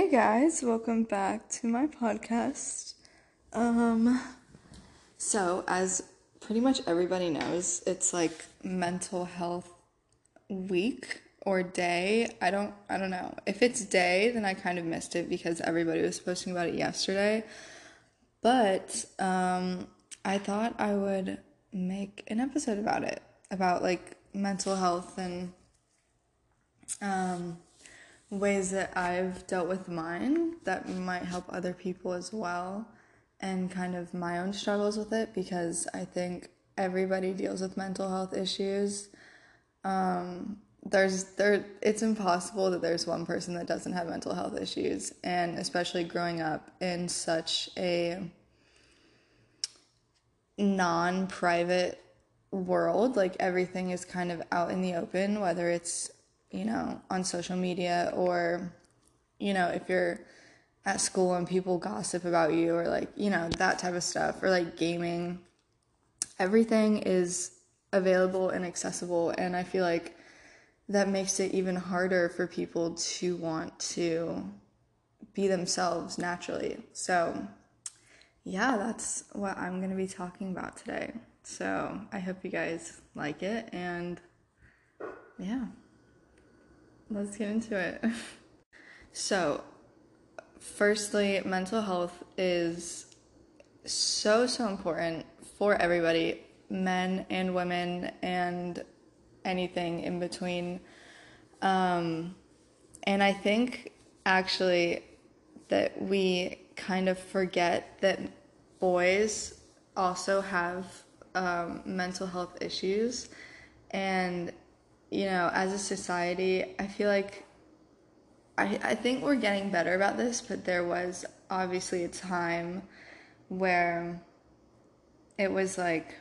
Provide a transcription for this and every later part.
Hey guys, welcome back to my podcast. Um so as pretty much everybody knows, it's like mental health week or day. I don't I don't know. If it's day, then I kind of missed it because everybody was posting about it yesterday. But um I thought I would make an episode about it, about like mental health and um ways that I've dealt with mine that might help other people as well and kind of my own struggles with it because I think everybody deals with mental health issues. Um, there's there it's impossible that there's one person that doesn't have mental health issues and especially growing up in such a non-private world like everything is kind of out in the open whether it's you know, on social media or, you know, if you're at school and people gossip about you or like, you know, that type of stuff or like gaming. Everything is available and accessible. And I feel like that makes it even harder for people to want to be themselves naturally. So, yeah, that's what I'm going to be talking about today. So, I hope you guys like it and yeah let's get into it. so, firstly, mental health is so, so important for everybody men and women and anything in between. Um, and I think actually that we kind of forget that boys also have um, mental health issues. And you know, as a society, I feel like I, I think we're getting better about this, but there was obviously a time where it was like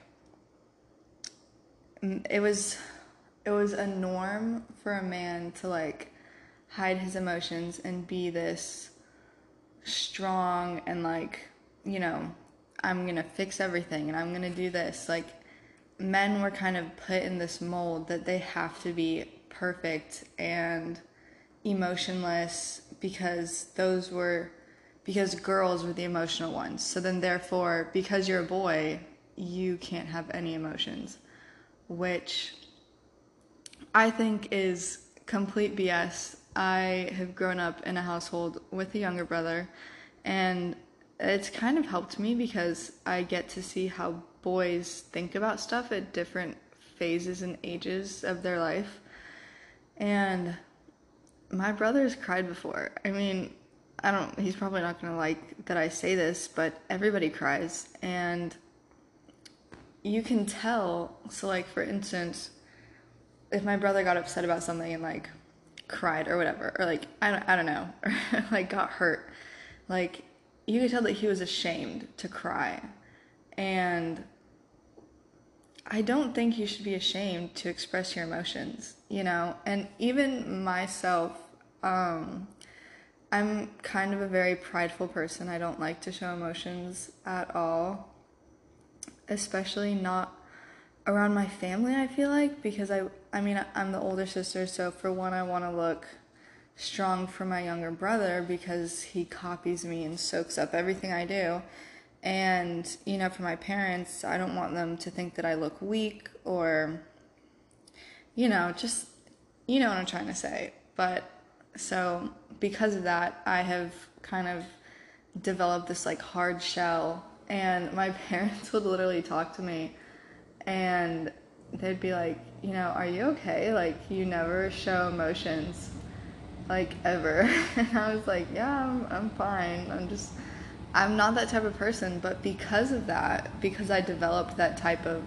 mm, it was it was a norm for a man to like hide his emotions and be this strong and like you know i'm gonna fix everything and i'm gonna do this. Like men were kind of put in this mold that they have to be perfect and emotionless because those were because girls were the emotional ones. So then therefore because you're a boy, you can't have any emotions, which I think is complete BS. I have grown up in a household with a younger brother and it's kind of helped me because I get to see how boys think about stuff at different phases and ages of their life. And my brother's cried before. I mean, I don't, he's probably not gonna like that I say this, but everybody cries. And you can tell. So, like, for instance, if my brother got upset about something and, like, cried or whatever, or, like, I don't, I don't know, or, like, got hurt, like, you could tell that he was ashamed to cry and I don't think you should be ashamed to express your emotions, you know? And even myself, um, I'm kind of a very prideful person. I don't like to show emotions at all, especially not around my family, I feel like, because I, I mean, I'm the older sister, so for one, I want to look strong for my younger brother because he copies me and soaks up everything I do. And, you know, for my parents, I don't want them to think that I look weak or, you know, just, you know what I'm trying to say. But so because of that, I have kind of developed this like hard shell. And my parents would literally talk to me and they'd be like, you know, are you okay? Like, you never show emotions, like, ever. And I was like, yeah, I'm, I'm fine. I'm just I'm not that type of person, but because of that, because I developed that type of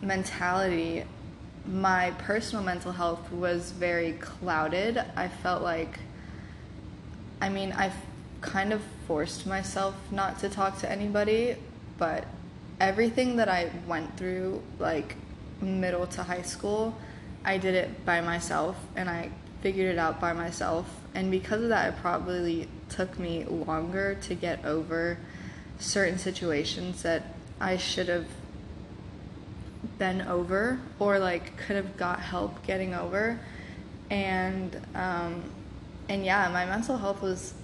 mentality, my personal mental health was very clouded. I felt like, I mean, I kind of forced myself not to talk to anybody, but everything that I went through, like middle to high school, I did it by myself and I figured it out by myself. And because of that, I probably took me longer to get over certain situations that I should have been over or like could have got help getting over. And um, and yeah, my mental health was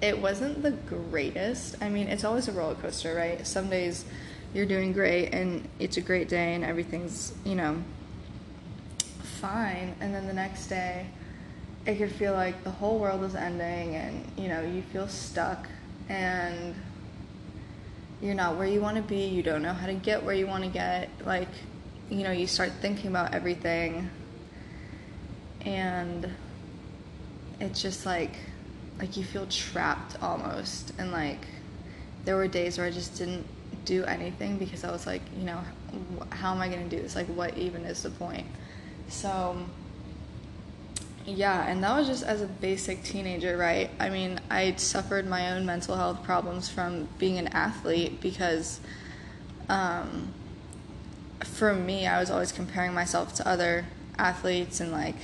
it wasn't the greatest. I mean, it's always a roller coaster, right? Some days you're doing great and it's a great day and everything's, you know, fine. And then the next day, it could feel like the whole world is ending and, you know, you feel stuck and you're not where you want to be. You don't know how to get where you want to get. Like, you know, you start thinking about everything and it's just like, like you feel trapped almost and like there were days where I just didn't do anything because I was like, you know, how am I going to do this? Like what even is the point? So yeah, and that was just as a basic teenager, right? I mean, I suffered my own mental health problems from being an athlete because um, for me, I was always comparing myself to other athletes and like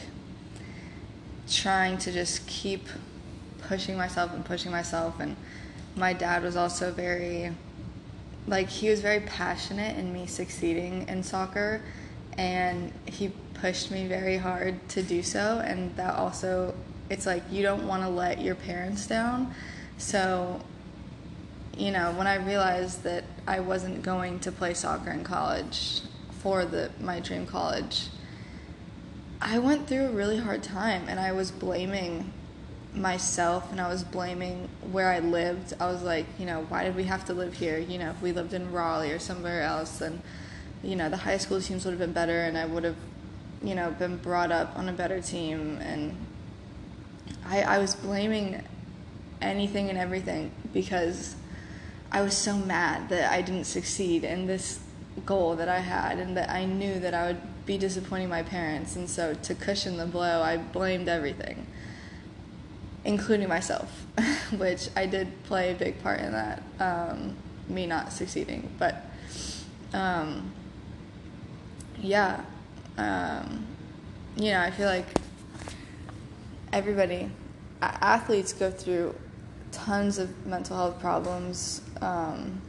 trying to just keep pushing myself and pushing myself and my dad was also very like he was very passionate in me succeeding in soccer and he pushed me very hard to do so and that also it's like you don't want to let your parents down so you know when i realized that i wasn't going to play soccer in college for the my dream college i went through a really hard time and i was blaming myself and I was blaming where I lived. I was like, you know, why did we have to live here? You know, if we lived in Raleigh or somewhere else, then, you know, the high school teams would have been better and I would have, you know, been brought up on a better team. And I, I was blaming anything and everything because I was so mad that I didn't succeed in this goal that I had and that I knew that I would be disappointing my parents. And so to cushion the blow, I blamed everything including myself, which I did play a big part in that, um, me not succeeding. But um, yeah, um, you know, I feel like everybody, athletes go through tons of mental health problems. Um,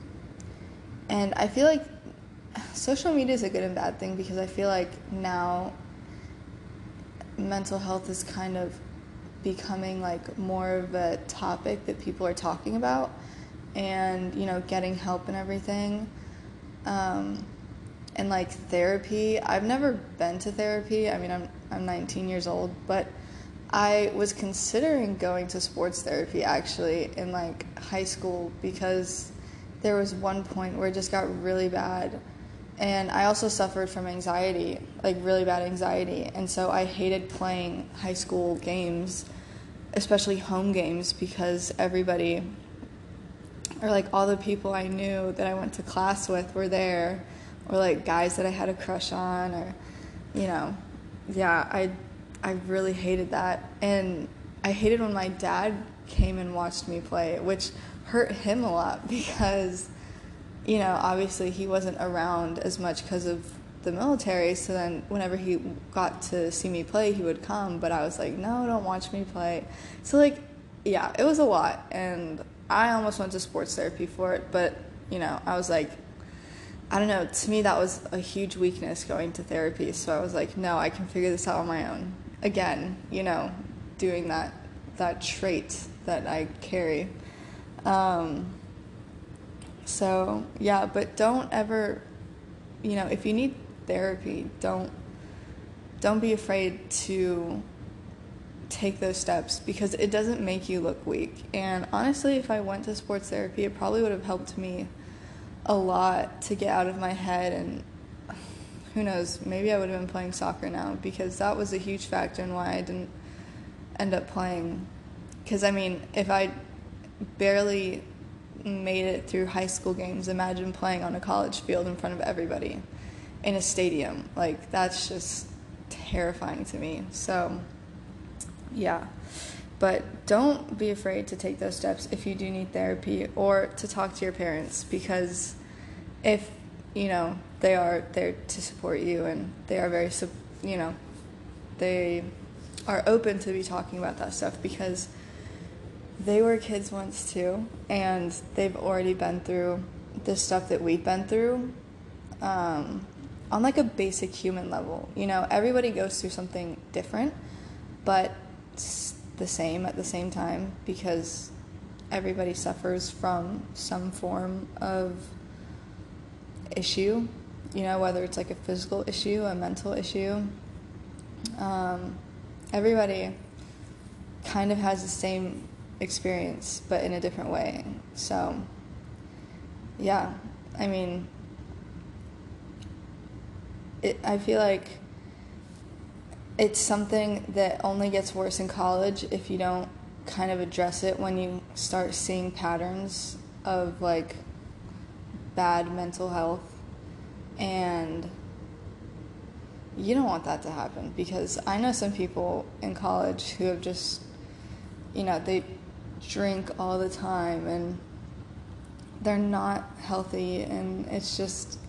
and I feel like social media is a good and bad thing because I feel like now mental health is kind of becoming like more of a topic that people are talking about and you know getting help and everything um, and like therapy i've never been to therapy. I mean i'm i'm 19 years old but i was considering going to sports therapy actually in like high school because there was one point where it just got really bad. And I also suffered from anxiety, like really bad anxiety. And so I hated playing high school games especially home games because everybody or like all the people I knew that I went to class with were there or like guys that I had a crush on or you know yeah I I really hated that and I hated when my dad came and watched me play which hurt him a lot because you know obviously he wasn't around as much because of the military. So then, whenever he got to see me play, he would come. But I was like, no, don't watch me play. So, like, yeah, it was a lot. And I almost went to sports therapy for it. But, you know, I was like, I don't know. To me, that was a huge weakness going to therapy. So I was like, no, I can figure this out on my own. Again, you know, doing that that trait that I carry. Um, so yeah, but don't ever, you know, if you need therapy. Don't don't be afraid to take those steps because it doesn't make you look weak. And honestly, if I went to sports therapy, it probably would have helped me a lot to get out of my head and who knows, maybe I would have been playing soccer now because that was a huge factor in why I didn't end up playing. Because I mean, if I barely made it through high school games, imagine playing on a college field in front of everybody in a stadium. Like that's just terrifying to me. So yeah. But don't be afraid to take those steps if you do need therapy or to talk to your parents because if you know they are there to support you and they are very you know they are open to be talking about that stuff because they were kids once too and they've already been through the stuff that we've been through um, on like a basic human level. You know, everybody goes through something different, but the same at the same time because everybody suffers from some form of issue, you know, whether it's like a physical issue, a mental issue. Um, everybody kind of has the same experience, but in a different way. So, yeah, I mean, it, I feel like it's something that only gets worse in college if you don't kind of address it when you start seeing patterns of like bad mental health. And you don't want that to happen because I know some people in college who have just you know they drink all the time and they're not healthy. And it's just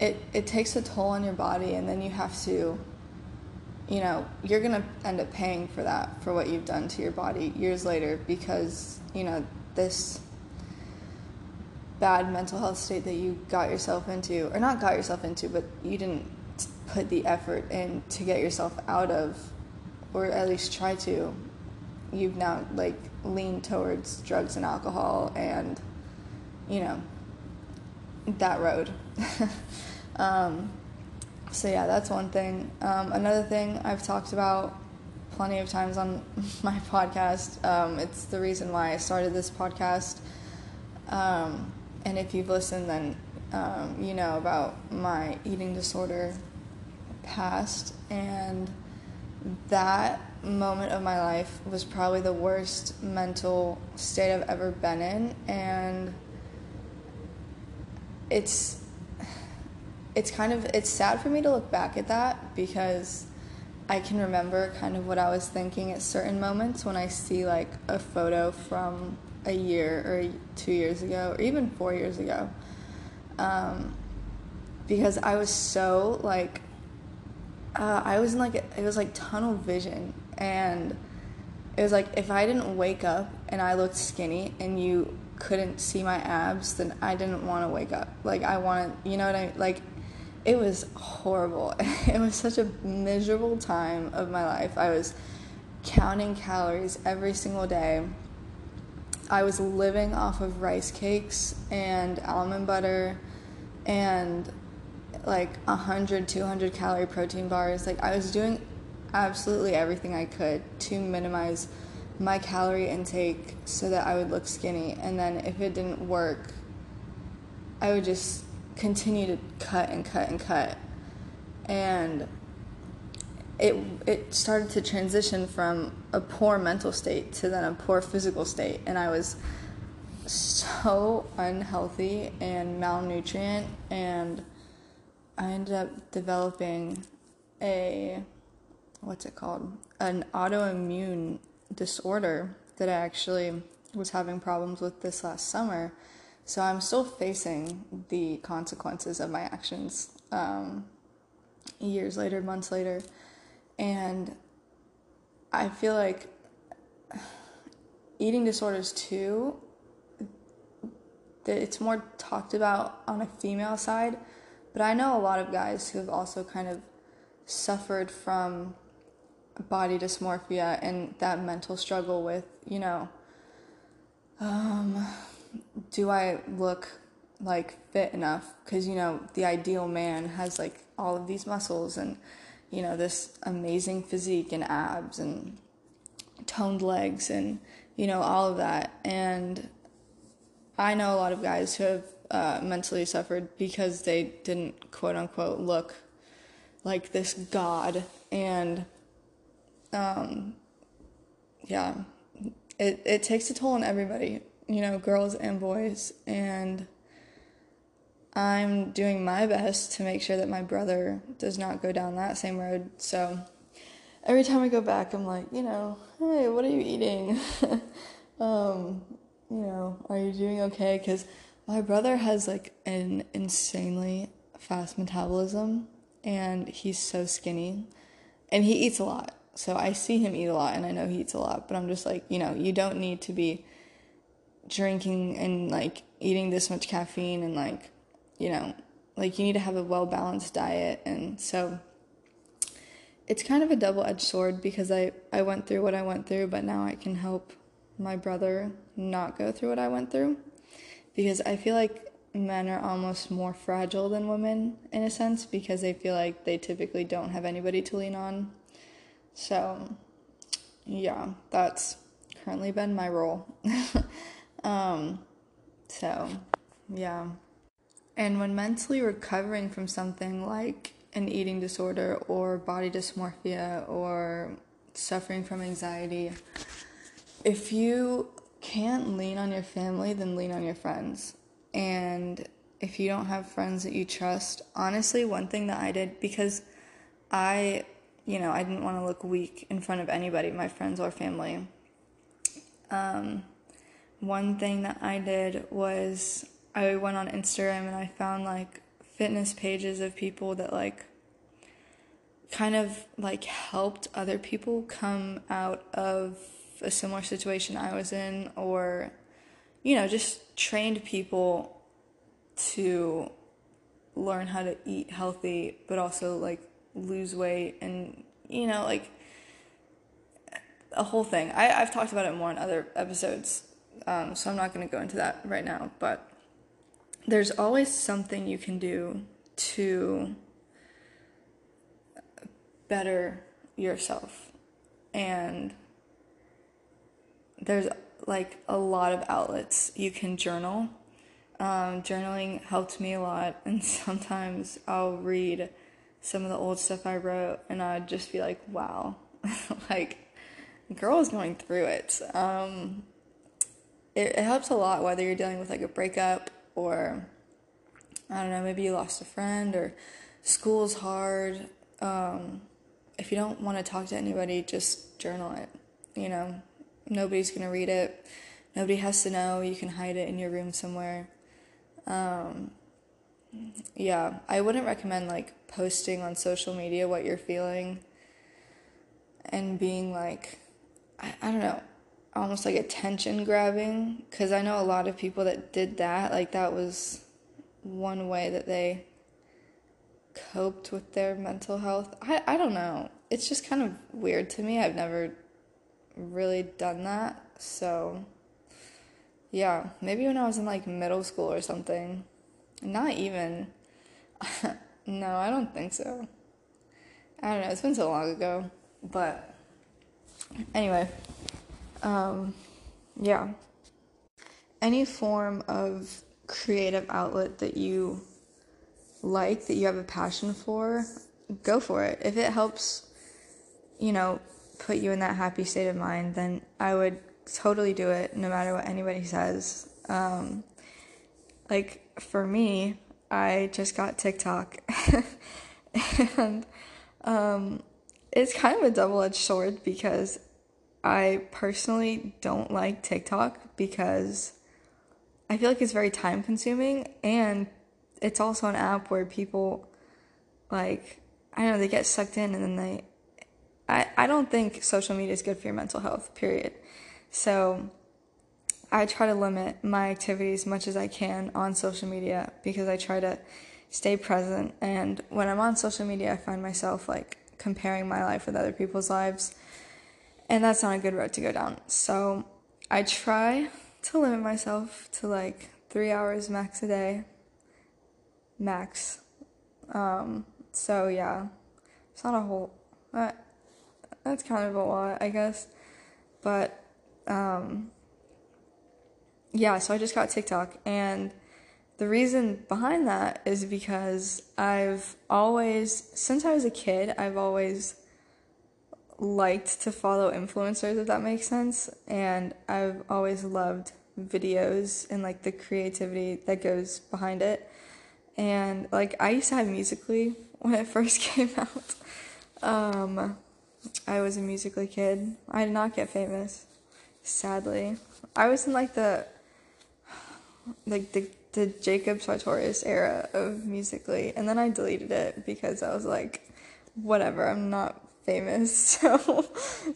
it it takes a toll on your body and then you have to you know, you're going to end up paying for that, for what you've done to your body years later because, you know, this bad mental health state that you got yourself into, or not got yourself into, but you didn't put the effort in to get yourself out of, or at least try to, you've now, like, leaned towards drugs and alcohol and, you know, that road. um, so yeah, that's one thing. Um, another thing I've talked about plenty of times on my podcast. Um, it's the reason why I started this podcast. Um, and if you've listened, then um, you know about my eating disorder past. And that moment of my life was probably the worst mental state I've ever been in. And it's it's kind of it's sad for me to look back at that because I can remember kind of what I was thinking at certain moments when I see like a photo from a year or two years ago or even four years ago. Um, because I was so like, uh, I was in like, it was like tunnel vision. And it was like, if I didn't wake up and I looked skinny and you couldn't see my abs, then I didn't want to wake up. Like, I wanted, you know what I mean? Like, it was horrible. It was such a miserable time of my life. I was counting calories every single day. I was living off of rice cakes and almond butter and like 100, 200 calorie protein bars. Like, I was doing absolutely everything I could to minimize my calorie intake so that I would look skinny. And then if it didn't work, I would just continue to cut and cut and cut. And it it started to transition from a poor mental state to then a poor physical state and I was so unhealthy and malnutrient and I ended up developing a what's it called? An autoimmune disorder that I actually was having problems with this last summer so I'm still facing the consequences of my actions um, years later, months later. And I feel like eating disorders too, it's more talked about on a female side. But I know a lot of guys who have also kind of suffered from body dysmorphia and that mental struggle with, you know, um, do I look like fit enough? Because, you know, the ideal man has like all of these muscles and, you know, this amazing physique and abs and toned legs and, you know, all of that. And I know a lot of guys who have uh, mentally suffered because they didn't quote unquote look like this god. And, um, yeah, it, it takes a toll on everybody you know, girls and boys. And I'm doing my best to make sure that my brother does not go down that same road. So every time I go back, I'm like, you know, hey, what are you eating? um, you know, are you doing okay? Because my brother has like an insanely fast metabolism and he's so skinny and he eats a lot. So I see him eat a lot and I know he eats a lot, but I'm just like, you know, you don't need to be drinking and like eating this much caffeine and like you know like you need to have a well balanced diet and so it's kind of a double-edged sword because I I went through what I went through, but now I can help my brother not go through what I went through because I feel like men are almost more fragile than women in a sense because they feel like they typically don't have anybody to lean on. So, yeah, that's currently been my role. um, so, yeah. And when mentally recovering from something like an eating disorder or body dysmorphia or suffering from anxiety, if you can't lean on your family, then lean on your friends. And if you don't have friends that you trust, honestly, one thing that I did because I, you know, I didn't want to look weak in front of anybody, my friends or family. Um, one thing that I did was I went on Instagram and I found like fitness pages of people that like kind of like helped other people come out of a similar situation I was in or you know just trained people to learn how to eat healthy but also like lose weight and you know like a whole thing. I, i've talked about it more in other episodes um, so i'm not going to go into that right now but there's always something you can do to better yourself. And there's like a lot of outlets you can journal. Um, journaling helped me a lot, and sometimes I'll read some of the old stuff I wrote, and I'd just be like, wow, like, girl is going through it. Um, it. It helps a lot whether you're dealing with like a breakup or I don't know, maybe you lost a friend or school's hard. Um, if you don't want to talk to anybody, just journal it. You know, nobody's going to read it. Nobody has to know. You can hide it in your room somewhere. Um, yeah, I wouldn't recommend like posting on social media what you're feeling and being like, I, I don't know, almost like attention grabbing. Because I know a lot of people that did that, like, that was one way that they coped with their mental health. I, I don't know. It's just kind of weird to me. I've never really done that. So, yeah, maybe when I was in like middle school or something. Not even. no, I don't think so. I don't know. It's been so long ago. But anyway, um, yeah. Any form of creative outlet that you like, that you have a passion for, go for it. If it helps, you know, put you in that happy state of mind, then I would totally do it no matter what anybody says. Um, like for me, I just got TikTok and um, it's kind of a double edged sword because I personally don't like TikTok because I feel like it's very time consuming and it's also an app where people like I don't know, they get sucked in and then they I, I don't think social media is good for your mental health, period. So I try to limit my activity as much as I can on social media because I try to stay present and when I'm on social media I find myself like comparing my life with other people's lives and that's not a good road to go down. So I try to limit myself to like three hours max a day. Max. Um, so yeah, it's not a whole. Uh, that's kind of a lot, I guess. But um, yeah, so I just got TikTok, and the reason behind that is because I've always, since I was a kid, I've always liked to follow influencers, if that makes sense. And I've always loved videos and like the creativity that goes behind it. And like I used to have Musical.ly when it first came out. Um, I was a Musical.ly kid. I did not get famous, sadly. I was in like the like the the Jacob Sartorius era of Musical.ly, and then I deleted it because I was like, whatever, I'm not famous, so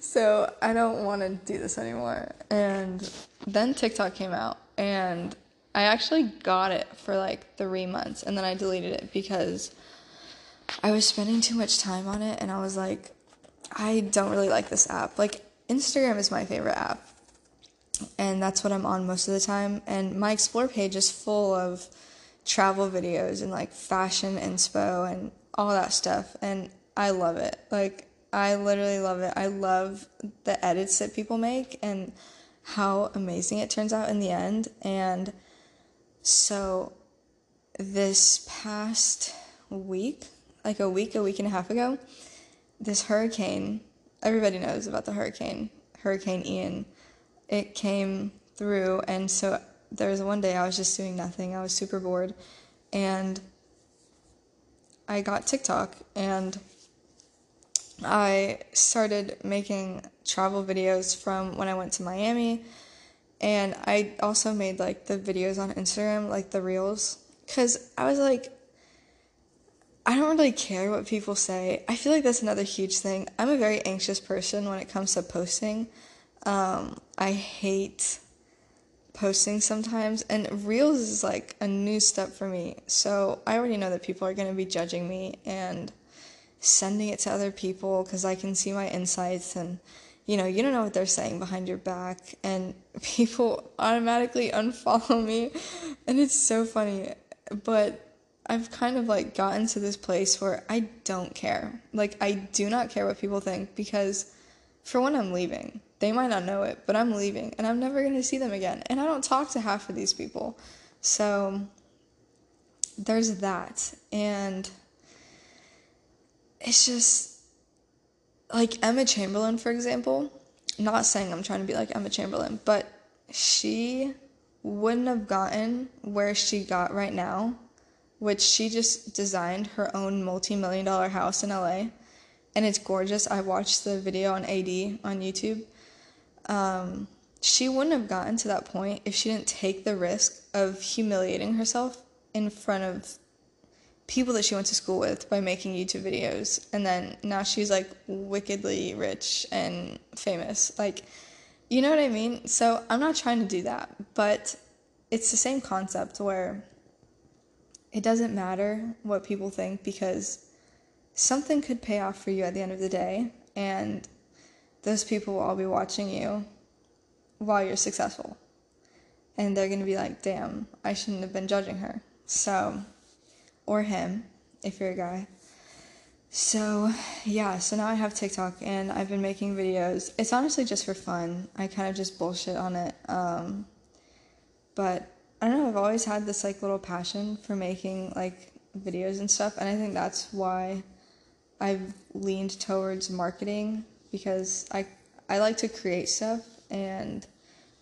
so I don't want to do this anymore. And then TikTok came out, and I actually got it for like three months, and then I deleted it because I was spending too much time on it, and I was like, I don't really like this app. Like Instagram is my favorite app. And that's what I'm on most of the time. And my explore page is full of travel videos and like fashion inspo and all that stuff. And I love it. Like I literally love it. I love the edits that people make and how amazing it turns out in the end. And so this past week, like a week, a week and a half ago, this hurricane, everybody knows about the hurricane, Hurricane Ian. It came through, and so there was one day I was just doing nothing. I was super bored, and I got TikTok and I started making travel videos from when I went to Miami. And I also made like the videos on Instagram, like the reels, because I was like, I don't really care what people say. I feel like that's another huge thing. I'm a very anxious person when it comes to posting. Um, I hate posting sometimes, and Reels is like a new step for me. So I already know that people are going to be judging me and sending it to other people because I can see my insights and you know, you don't know what they're saying behind your back, and people automatically unfollow me, and it's so funny. But I've kind of like gotten to this place where I don't care. Like, I do not care what people think because, for when I'm leaving, they might not know it, but I'm leaving and I'm never going to see them again. And I don't talk to half of these people. So, there's that. And it's just like Emma Chamberlain, for example. Not saying I'm trying to be like Emma Chamberlain, but she wouldn't have gotten where she got right now which she just designed her own multi million dollar house in LA. And it's gorgeous. I watched the video on AD on YouTube. Um, she wouldn't have gotten to that point if she didn't take the risk of humiliating herself in front of people that she went to school with by making YouTube videos. And then now she's like wickedly rich and famous. Like, you know what I mean? So I'm not trying to do that, but it's the same concept where it doesn't matter what people think because something could pay off for you at the end of the day, and those people will all be watching you while you're successful. And they're going to be like, damn, I shouldn't have been judging her. So, or him, if you're a guy. So, yeah, so now I have TikTok and I've been making videos. It's honestly just for fun. I kind of just bullshit on it. Um, but I don't know, I've always had this like little passion for making like videos and stuff, and I think that's why I've leaned towards marketing because I I like to create stuff and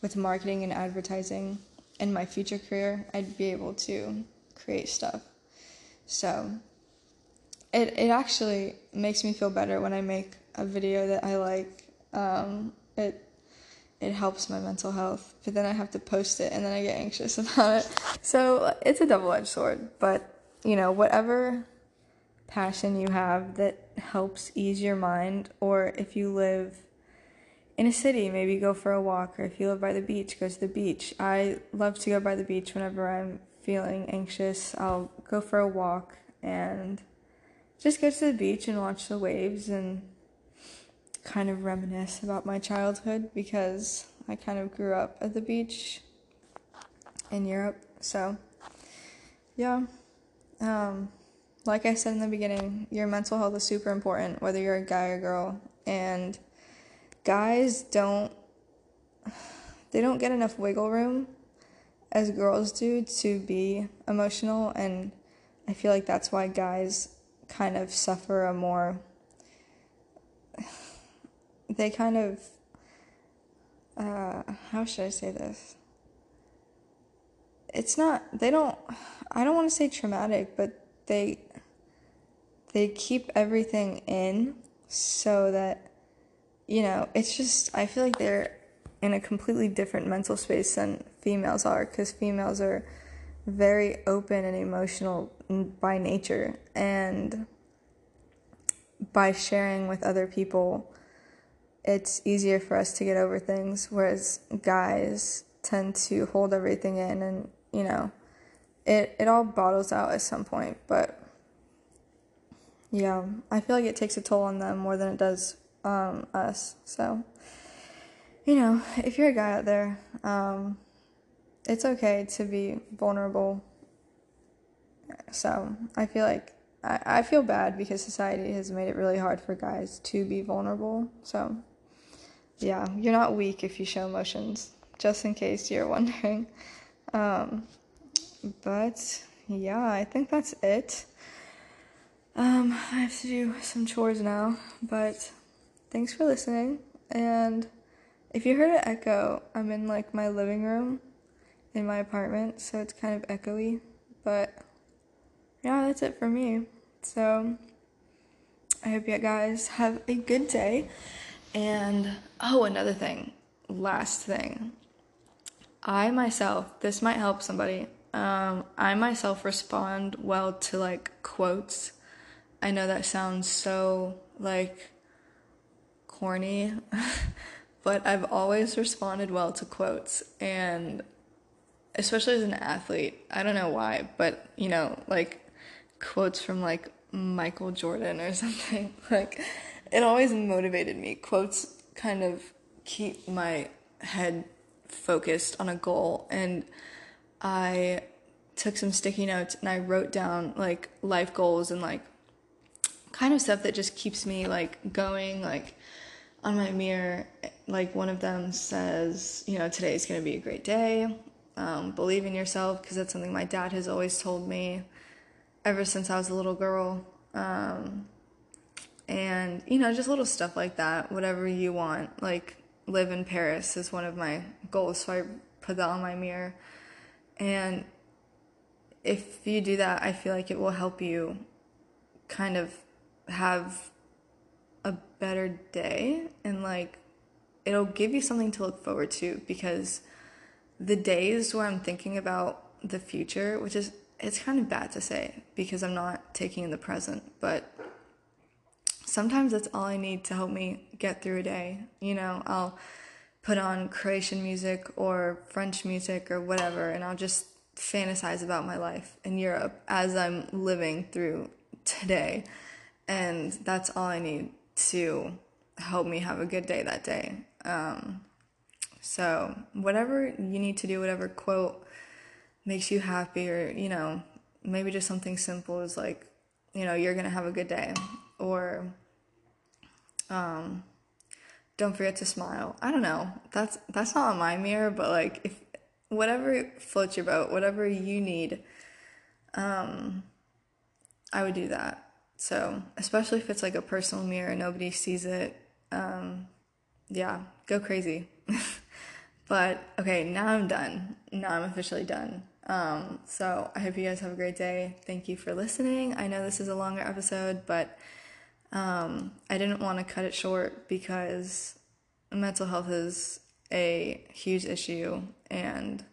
with marketing and advertising in my future career, I'd be able to create stuff. So it it actually makes me feel better when I make a video that I like. Um, it it helps my mental health. But then I have to post it and then I get anxious about it. So it's a double edged sword. But, you know, whatever passion you have that helps ease your mind, or if you live in a city, maybe go for a walk, or if you live by the beach, go to the beach. I love to go by the beach whenever I'm feeling anxious. I'll go for a walk and just go to the beach and watch the waves and kind of reminisce about my childhood because I kind of grew up at the beach in Europe. So, yeah. Um, like I said in the beginning, your mental health is super important, whether you're a guy or girl. And guys don't they don't get enough wiggle room as girls do to be emotional and I feel like that's why guys kind of suffer a more they kind of uh, how should I say this? It's not they don't I don't want to say traumatic, but they they keep everything in so that you know, it's just I feel like they're in a completely different mental space than females are cuz females are very open and emotional by nature and by sharing with other people it's easier for us to get over things, whereas guys tend to hold everything in and, you know, it, it all bottles out at some point. But yeah, I feel like it takes a toll on them more than it does um, us. So, you know, if you're a guy out there, um, it's okay to be vulnerable. So, I feel like I, I feel bad because society has made it really hard for guys to be vulnerable. So, yeah, you're not weak if you show emotions, just in case you're wondering. Um, but yeah, I think that's it. Um, I have to do some chores now, but thanks for listening. And if you heard an echo, I'm in like my living room in my apartment, so it's kind of echoey. But yeah, that's it for me. So I hope you guys have a good day. And oh, another thing, last thing. I myself, this might help somebody. Um, I myself respond well to like quotes. I know that sounds so like corny, but I've always responded well to quotes and especially as an athlete. I don't know why, but you know, like quotes from like Michael Jordan or something. Like it always motivated me. Quotes kind of keep my head focused on a goal and I took some sticky notes and I wrote down like life goals and like kind of stuff that just keeps me like going like on my mirror like one of them says you know today's going to be a great day um, believe in yourself because that's something my dad has always told me ever since i was a little girl. Um, and you know just little stuff like that whatever you want. Like live in paris is one of my goals so i put that on my mirror. And if you do that i feel like it will help you kind of have a better day and like it'll give you something to look forward to because the days where I'm thinking about the future, which is it's kind of bad to say because I'm not taking in the present, but sometimes that's all I need to help me get through a day. You know, I'll put on Croatian music or French music or whatever, and I'll just fantasize about my life in Europe as I'm living through today. And that's all I need to help me have a good day that day. Um, so, whatever you need to do, whatever quote makes you happy, or, you know, maybe just something simple is like, you know, you're gonna have a good day, or, um, don't forget to smile. I don't know. That's that's not on my mirror, but like if whatever floats your boat, whatever you need, um, I would do that. So, especially if it's like a personal mirror, and nobody sees it. Um, yeah, go crazy. but okay, now I'm done. Now I'm officially done. Um, so, I hope you guys have a great day. Thank you for listening. I know this is a longer episode, but um, I didn't want to cut it short because mental health is a huge issue and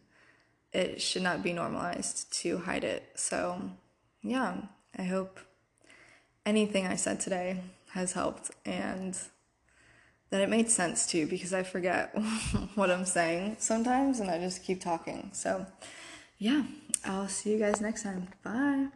it should not be normalized to hide it. So, yeah, I hope anything I said today has helped and that it made sense too because I forget what I'm saying sometimes and I just keep talking. So, yeah, I'll see you guys next time. Bye.